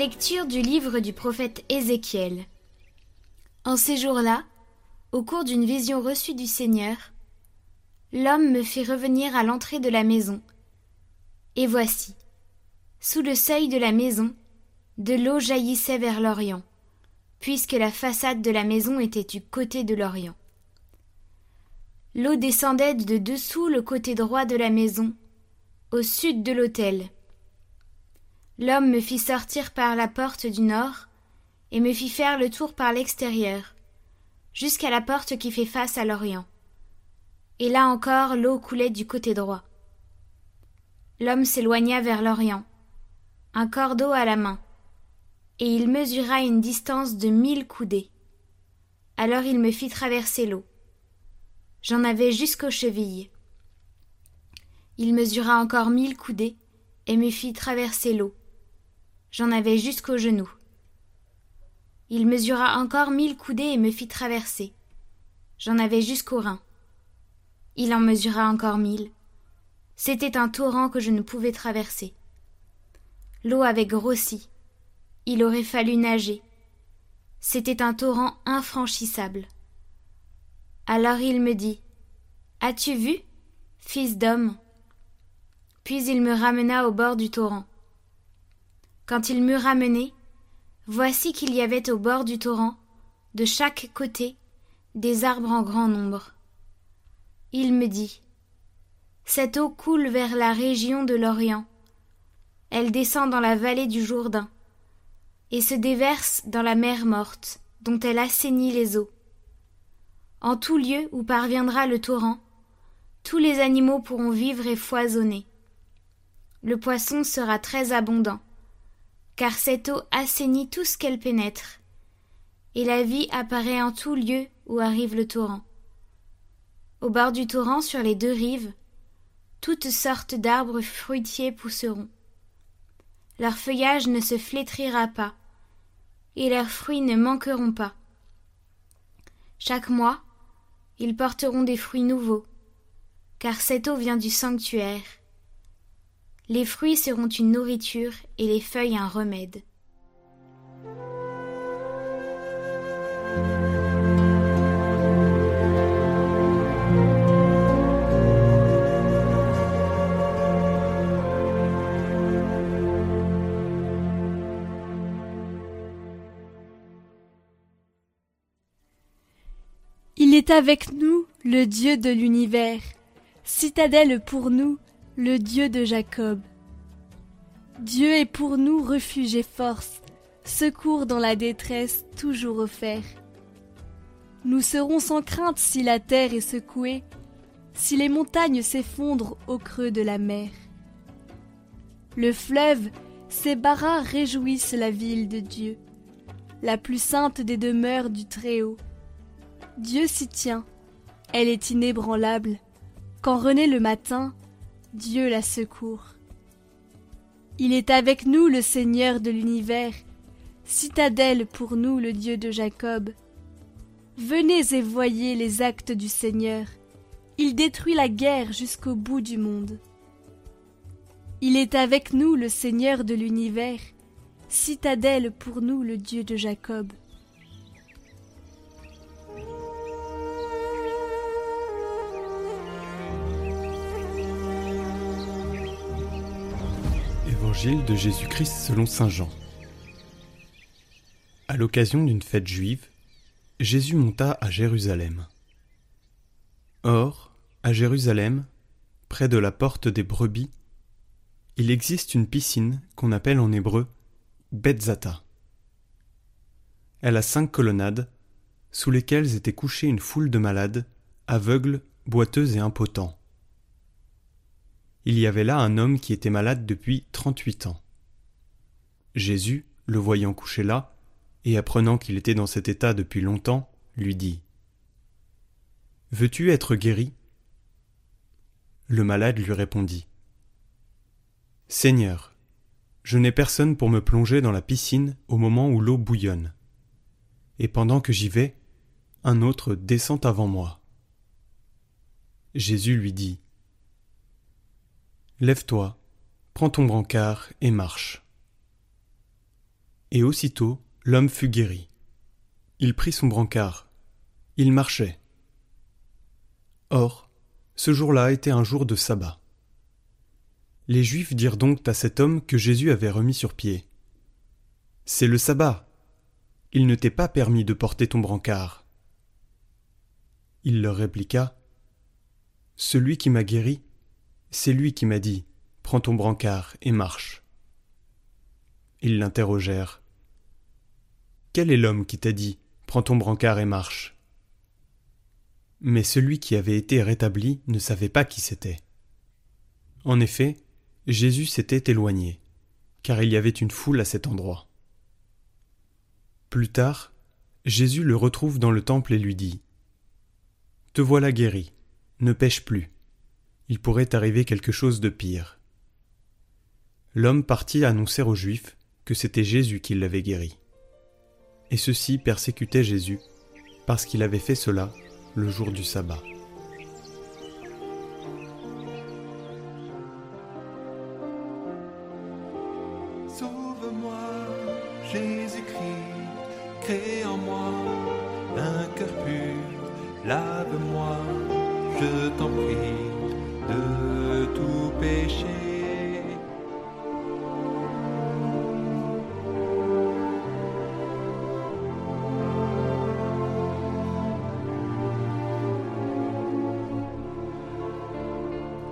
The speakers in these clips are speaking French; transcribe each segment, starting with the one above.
Lecture du livre du prophète Ézéchiel. En ces jours-là, au cours d'une vision reçue du Seigneur, l'homme me fit revenir à l'entrée de la maison. Et voici, sous le seuil de la maison, de l'eau jaillissait vers l'Orient, puisque la façade de la maison était du côté de l'Orient. L'eau descendait de dessous le côté droit de la maison, au sud de l'autel. L'homme me fit sortir par la porte du nord, et me fit faire le tour par l'extérieur, jusqu'à la porte qui fait face à l'Orient. Et là encore l'eau coulait du côté droit. L'homme s'éloigna vers l'Orient, un cordeau à la main, et il mesura une distance de mille coudées. Alors il me fit traverser l'eau. J'en avais jusqu'aux chevilles. Il mesura encore mille coudées, et me fit traverser l'eau. J'en avais jusqu'aux genoux. Il mesura encore mille coudées et me fit traverser. J'en avais jusqu'aux reins. Il en mesura encore mille. C'était un torrent que je ne pouvais traverser. L'eau avait grossi. Il aurait fallu nager. C'était un torrent infranchissable. Alors il me dit As-tu vu, fils d'homme Puis il me ramena au bord du torrent. Quand il m'eut ramené, voici qu'il y avait au bord du torrent, de chaque côté, des arbres en grand nombre. Il me dit Cette eau coule vers la région de l'Orient. Elle descend dans la vallée du Jourdain et se déverse dans la mer morte, dont elle assainit les eaux. En tout lieu où parviendra le torrent, tous les animaux pourront vivre et foisonner. Le poisson sera très abondant, car cette eau assainit tout ce qu'elle pénètre, et la vie apparaît en tout lieu où arrive le torrent. Au bord du torrent, sur les deux rives, toutes sortes d'arbres fruitiers pousseront. Leur feuillage ne se flétrira pas, et leurs fruits ne manqueront pas. Chaque mois, ils porteront des fruits nouveaux, car cette eau vient du sanctuaire. Les fruits seront une nourriture et les feuilles un remède. Il est avec nous le Dieu de l'univers, citadelle pour nous, le Dieu de Jacob. Dieu est pour nous refuge et force, secours dans la détresse toujours offert. Nous serons sans crainte si la terre est secouée, si les montagnes s'effondrent au creux de la mer. Le fleuve, ses barras réjouissent la ville de Dieu, la plus sainte des demeures du Très-Haut. Dieu s'y tient, elle est inébranlable. Quand renaît le matin, Dieu la secourt. Il est avec nous le Seigneur de l'univers, citadelle pour nous le Dieu de Jacob. Venez et voyez les actes du Seigneur. Il détruit la guerre jusqu'au bout du monde. Il est avec nous le Seigneur de l'univers, citadelle pour nous le Dieu de Jacob. Évangile de Jésus-Christ selon Saint Jean. À l'occasion d'une fête juive, Jésus monta à Jérusalem. Or, à Jérusalem, près de la porte des brebis, il existe une piscine qu'on appelle en hébreu Betzata. Elle a cinq colonnades, sous lesquelles était couchée une foule de malades, aveugles, boiteux et impotents il y avait là un homme qui était malade depuis trente-huit ans. Jésus, le voyant couché là, et apprenant qu'il était dans cet état depuis longtemps, lui dit Veux-tu être guéri? Le malade lui répondit Seigneur, je n'ai personne pour me plonger dans la piscine au moment où l'eau bouillonne. Et pendant que j'y vais, un autre descend avant moi. Jésus lui dit Lève-toi, prends ton brancard et marche. Et aussitôt l'homme fut guéri. Il prit son brancard. Il marchait. Or, ce jour-là était un jour de sabbat. Les Juifs dirent donc à cet homme que Jésus avait remis sur pied. C'est le sabbat. Il ne t'est pas permis de porter ton brancard. Il leur répliqua. Celui qui m'a guéri, c'est lui qui m'a dit. Prends ton brancard et marche. Ils l'interrogèrent. Quel est l'homme qui t'a dit Prends ton brancard et marche? Mais celui qui avait été rétabli ne savait pas qui c'était. En effet, Jésus s'était éloigné, car il y avait une foule à cet endroit. Plus tard, Jésus le retrouve dans le temple et lui dit Te voilà guéri, ne pêche plus. Il pourrait arriver quelque chose de pire. L'homme partit annoncer aux Juifs que c'était Jésus qui l'avait guéri. Et ceux-ci persécutaient Jésus parce qu'il avait fait cela le jour du sabbat.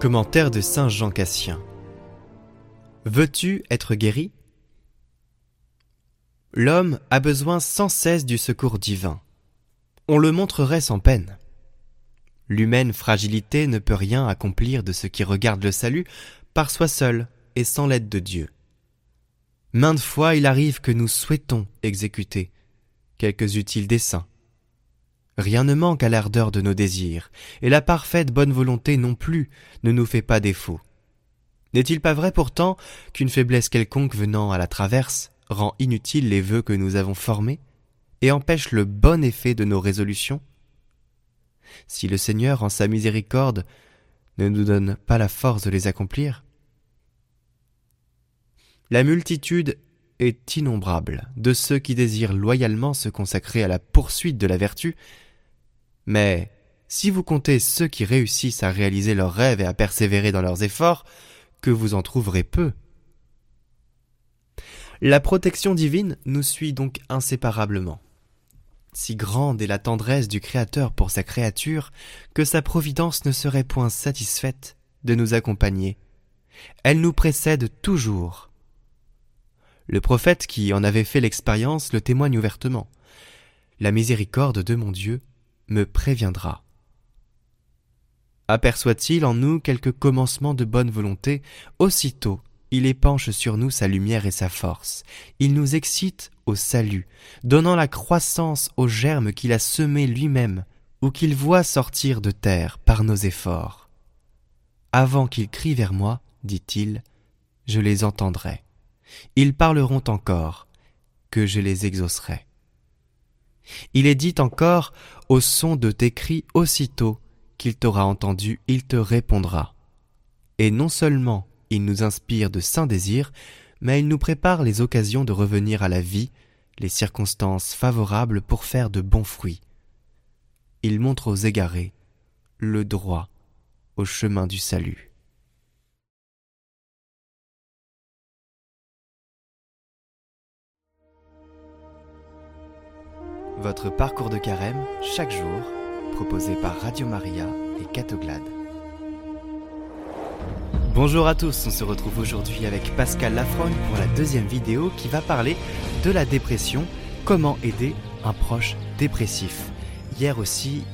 Commentaire de Saint Jean Cassien. Veux-tu être guéri? L'homme a besoin sans cesse du secours divin on le montrerait sans peine. L'humaine fragilité ne peut rien accomplir de ce qui regarde le salut par soi seul et sans l'aide de Dieu. Maintes fois il arrive que nous souhaitons exécuter quelques utiles desseins. Rien ne manque à l'ardeur de nos désirs, et la parfaite bonne volonté non plus ne nous fait pas défaut. N'est-il pas vrai pourtant qu'une faiblesse quelconque venant à la traverse rend inutiles les vœux que nous avons formés et empêche le bon effet de nos résolutions? Si le Seigneur, en sa miséricorde, ne nous donne pas la force de les accomplir La multitude est innombrable de ceux qui désirent loyalement se consacrer à la poursuite de la vertu, mais si vous comptez ceux qui réussissent à réaliser leurs rêves et à persévérer dans leurs efforts, que vous en trouverez peu. La protection divine nous suit donc inséparablement. Si grande est la tendresse du Créateur pour sa créature, que sa providence ne serait point satisfaite de nous accompagner. Elle nous précède toujours. Le prophète qui en avait fait l'expérience le témoigne ouvertement. La miséricorde de mon Dieu me préviendra. Aperçoit-il en nous quelque commencement de bonne volonté, aussitôt il épanche sur nous sa lumière et sa force. Il nous excite au salut, donnant la croissance aux germes qu'il a semés lui-même ou qu'il voit sortir de terre par nos efforts. Avant qu'ils crient vers moi, dit-il, je les entendrai. Ils parleront encore, que je les exaucerai. Il est dit encore, au son de tes cris aussitôt qu'il t'aura entendu, il te répondra. Et non seulement il nous inspire de saints désirs, mais il nous prépare les occasions de revenir à la vie, les circonstances favorables pour faire de bons fruits. Il montre aux égarés le droit au chemin du salut. Votre parcours de carême chaque jour, proposé par Radio Maria et Catoglade. Bonjour à tous, on se retrouve aujourd'hui avec Pascal Lafrogne pour la deuxième vidéo qui va parler de la dépression, comment aider un proche dépressif. Hier aussi,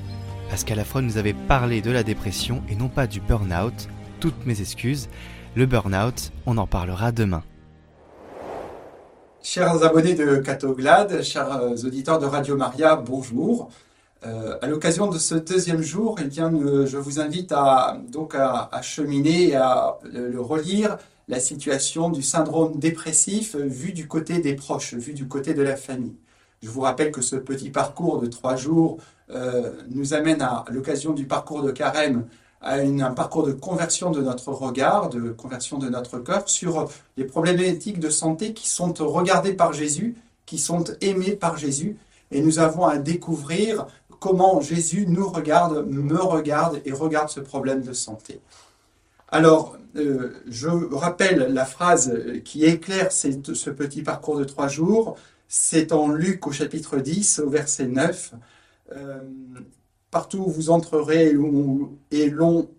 Pascal Lafrogne nous avait parlé de la dépression et non pas du burn-out. Toutes mes excuses. Le burn-out, on en parlera demain. Chers abonnés de Catoglade, chers auditeurs de Radio Maria, bonjour. Euh, à l'occasion de ce deuxième jour, eh bien, je vous invite à, donc à, cheminer et à le, relire la situation du syndrome dépressif vu du côté des proches, vu du côté de la famille. Je vous rappelle que ce petit parcours de trois jours euh, nous amène à, l'occasion du parcours de carême à un parcours de conversion de notre regard, de conversion de notre cœur sur les problématiques de santé qui sont regardées par Jésus, qui sont aimées par Jésus. Et nous avons à découvrir comment Jésus nous regarde, me regarde et regarde ce problème de santé. Alors, euh, je rappelle la phrase qui éclaire ce petit parcours de trois jours. C'est en Luc au chapitre 10, au verset 9. Euh, Partout où vous entrerez et où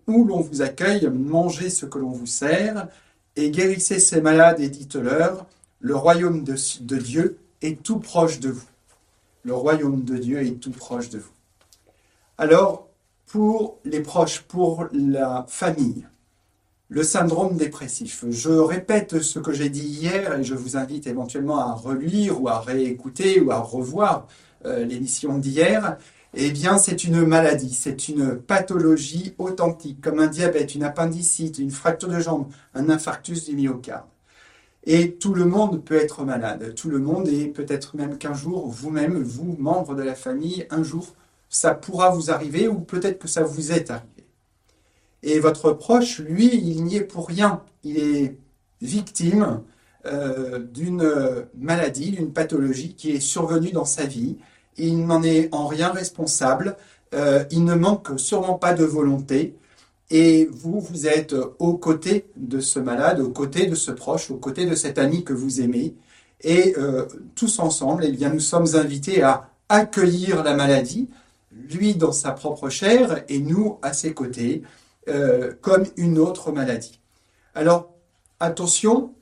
l'on vous accueille, mangez ce que l'on vous sert et guérissez ces malades et dites-leur, le royaume de, Dieu est tout proche de vous. Le royaume de Dieu est tout proche de vous. Alors, pour les proches, pour la famille, le syndrome dépressif. Je répète ce que j'ai dit hier et je vous invite éventuellement à relire ou à réécouter ou à revoir euh, l'émission d'hier. Eh bien, c'est une maladie, c'est une pathologie authentique, comme un diabète, une appendicite, une fracture de jambe, un infarctus du myocarde. Et tout le monde peut être malade, tout le monde, et peut-être même qu'un jour, vous-même, vous, membre de la famille, un jour, ça pourra vous arriver, ou peut-être que ça vous est arrivé. Et votre proche, lui, il n'y est pour rien. Il est victime euh, d'une maladie, d'une pathologie qui est survenue dans sa vie, il n'en est en rien responsable, euh, il ne manque sûrement pas de volonté, et vous, vous êtes aux côtés de ce malade, aux côtés de ce proche, aux côtés de cet ami que vous aimez, et euh, tous ensemble, eh bien, nous sommes invités à accueillir la maladie, lui dans sa propre chair et nous à ses côtés, euh, comme une autre maladie. Alors, attention,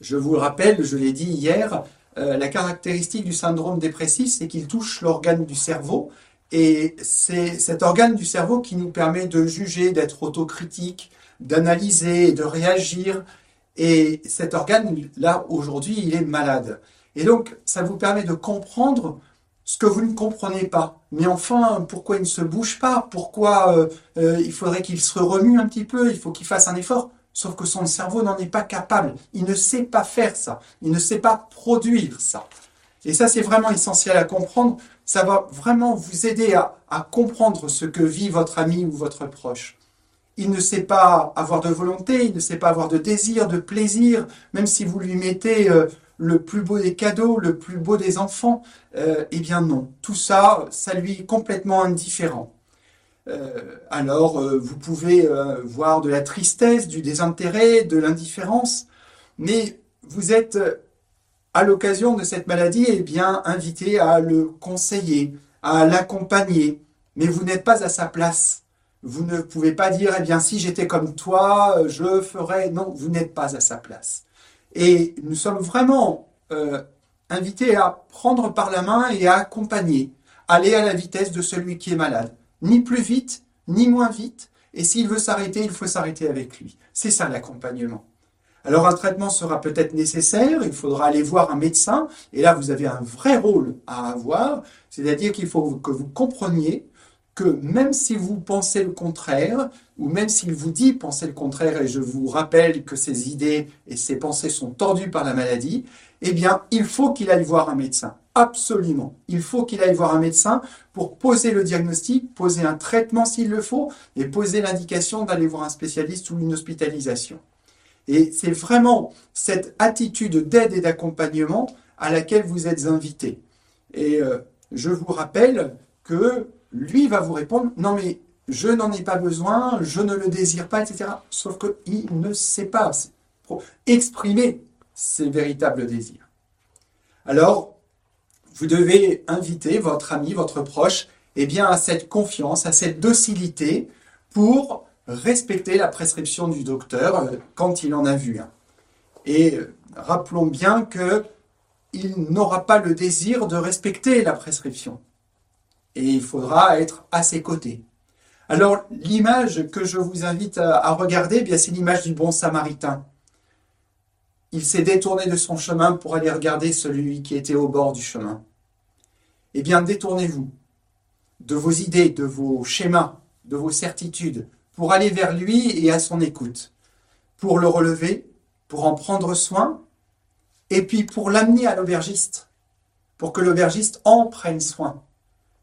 je vous le rappelle, je l'ai dit hier, euh, la caractéristique du syndrome dépressif, c'est qu'il touche l'organe du cerveau. Et c'est cet organe du cerveau qui nous permet de juger, d'être autocritique, d'analyser, de réagir. Et cet organe-là, aujourd'hui, il est malade. Et donc, ça vous permet de comprendre ce que vous ne comprenez pas. Mais enfin, pourquoi il ne se bouge pas? Pourquoi euh, euh, il faudrait qu'il se remue un petit peu? Il faut qu'il fasse un effort Sauf que son cerveau n'en est pas capable. Il ne sait pas faire ça. Il ne sait pas produire ça. Et ça, c'est vraiment essentiel à comprendre. Ça va vraiment vous aider à, comprendre ce que vit votre ami ou votre proche. Il ne sait pas avoir de volonté, il ne sait pas avoir de désir, de plaisir, même si vous lui mettez euh, le plus beau des cadeaux, le plus beau des enfants. Euh, eh bien non, tout ça, ça lui est complètement indifférent. Euh, alors euh, vous pouvez euh, voir de la tristesse, du désintérêt, de l'indifférence, mais vous êtes à l'occasion de cette maladie eh bien invité à le conseiller, à l'accompagner, mais vous n'êtes pas à sa place. Vous ne pouvez pas dire eh bien si j'étais comme toi, je ferais non, vous n'êtes pas à sa place. Et nous sommes vraiment invités à prendre par la main et à accompagner, aller à la vitesse de celui qui est malade ni plus vite, ni moins vite, et s'il veut s'arrêter, il faut s'arrêter avec lui. C'est ça l'accompagnement. Alors un traitement sera peut-être nécessaire, il faudra aller voir un médecin, et là vous avez un vrai rôle à avoir, c'est-à-dire qu'il faut que vous compreniez que même si vous pensez le contraire, ou même s'il vous dit penser le contraire, et je vous rappelle que ces idées et ces pensées sont tordues par la maladie, eh bien il faut qu'il aille voir un médecin. Absolument. Il faut qu'il aille voir un médecin pour poser le diagnostic, poser un traitement s'il le faut, et poser l'indication d'aller voir un spécialiste ou une hospitalisation. Et c'est vraiment cette attitude d'aide et d'accompagnement à laquelle vous êtes invité. Et euh, je vous rappelle que lui va vous répondre, non mais je n'en ai pas besoin, je ne le désire pas, etc. Sauf qu'il ne sait pas exprimer ses véritables désirs. Alors, vous devez inviter votre ami, votre proche, eh bien, à cette confiance, à cette docilité pour respecter la prescription du docteur euh, quand il en a vu un. Et euh, rappelons bien que il n'aura pas le désir de respecter la prescription. Et il faudra être à ses côtés. Alors, l'image que je vous invite à, regarder, eh bien, c'est l'image du bon samaritain. Il s'est détourné de son chemin pour aller regarder celui qui était au bord du chemin. Eh bien, détournez-vous de vos idées, de vos schémas, de vos certitudes, pour aller vers lui et à son écoute, pour le relever, pour en prendre soin, et puis pour l'amener à l'aubergiste, pour que l'aubergiste en prenne soin.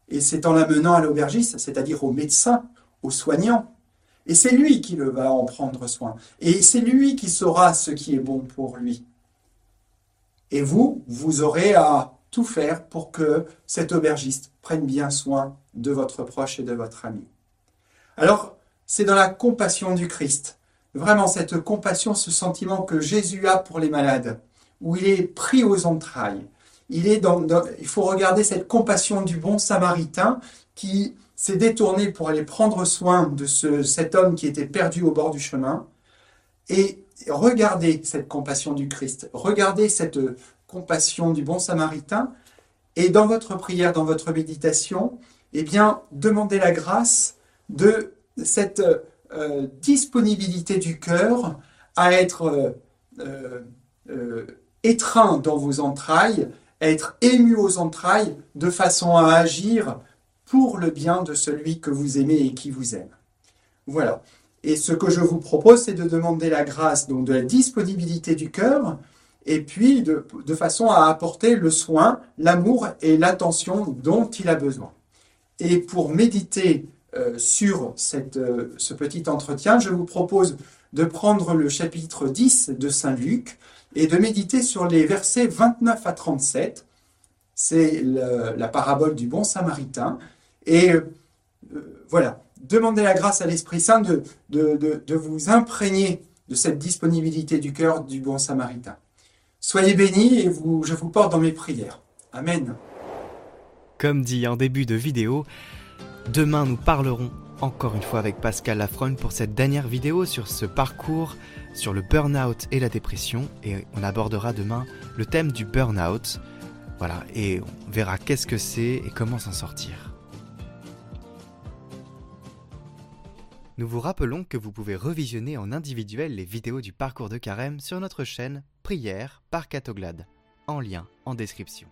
Et c'est en l'amenant à l'aubergiste, c'est-à-dire au médecin, au soignant, Et c'est lui qui le va en prendre soin. Et c'est lui qui saura ce qui est bon pour lui. Et vous, vous aurez à tout faire pour que cet aubergiste prenne bien soin de votre proche et de votre ami. Alors, c'est dans la compassion du Christ, vraiment cette compassion, ce sentiment que Jésus a pour les malades, où il est pris aux entrailles. Il, est dans, il faut regarder cette compassion du bon samaritain qui s'est détourné pour aller prendre soin de ce, cet homme qui était perdu au bord du chemin. Et regardez cette compassion du Christ, regardez cette compassion du bon samaritain, et dans votre prière, dans votre méditation, eh bien, demandez la grâce de cette euh, disponibilité du cœur à être euh, euh, étreint dans vos entrailles, à être ému aux entrailles, de façon à agir pour le bien de celui que vous aimez et qui vous aime. Voilà. Et ce que je vous propose, c'est de demander la grâce donc de la disponibilité du cœur, et puis de, façon à apporter le soin, l'amour et l'attention dont il a besoin. Et pour méditer euh, sur cette, euh, ce petit entretien, je vous propose de prendre le chapitre 10 de Saint Luc et de méditer sur les versets 29 à 37. C'est la parabole du bon samaritain. Et euh, voilà, demandez la grâce à l'Esprit Saint de, de, de vous imprégner de cette disponibilité du cœur du bon samaritain. Soyez bénis et je vous porte dans mes prières. Amen. Comme dit en début de vidéo, demain nous parlerons encore une fois avec Pascal Lafrogne pour cette dernière vidéo sur ce parcours, sur le burn-out et la dépression. Et on abordera demain le thème du burn-out. Voilà, et on verra qu'est-ce que c'est et comment s'en sortir. Nous vous rappelons que vous pouvez revisionner en individuel les vidéos du parcours de carême sur notre chaîne Prière par Catoglade, en lien en description.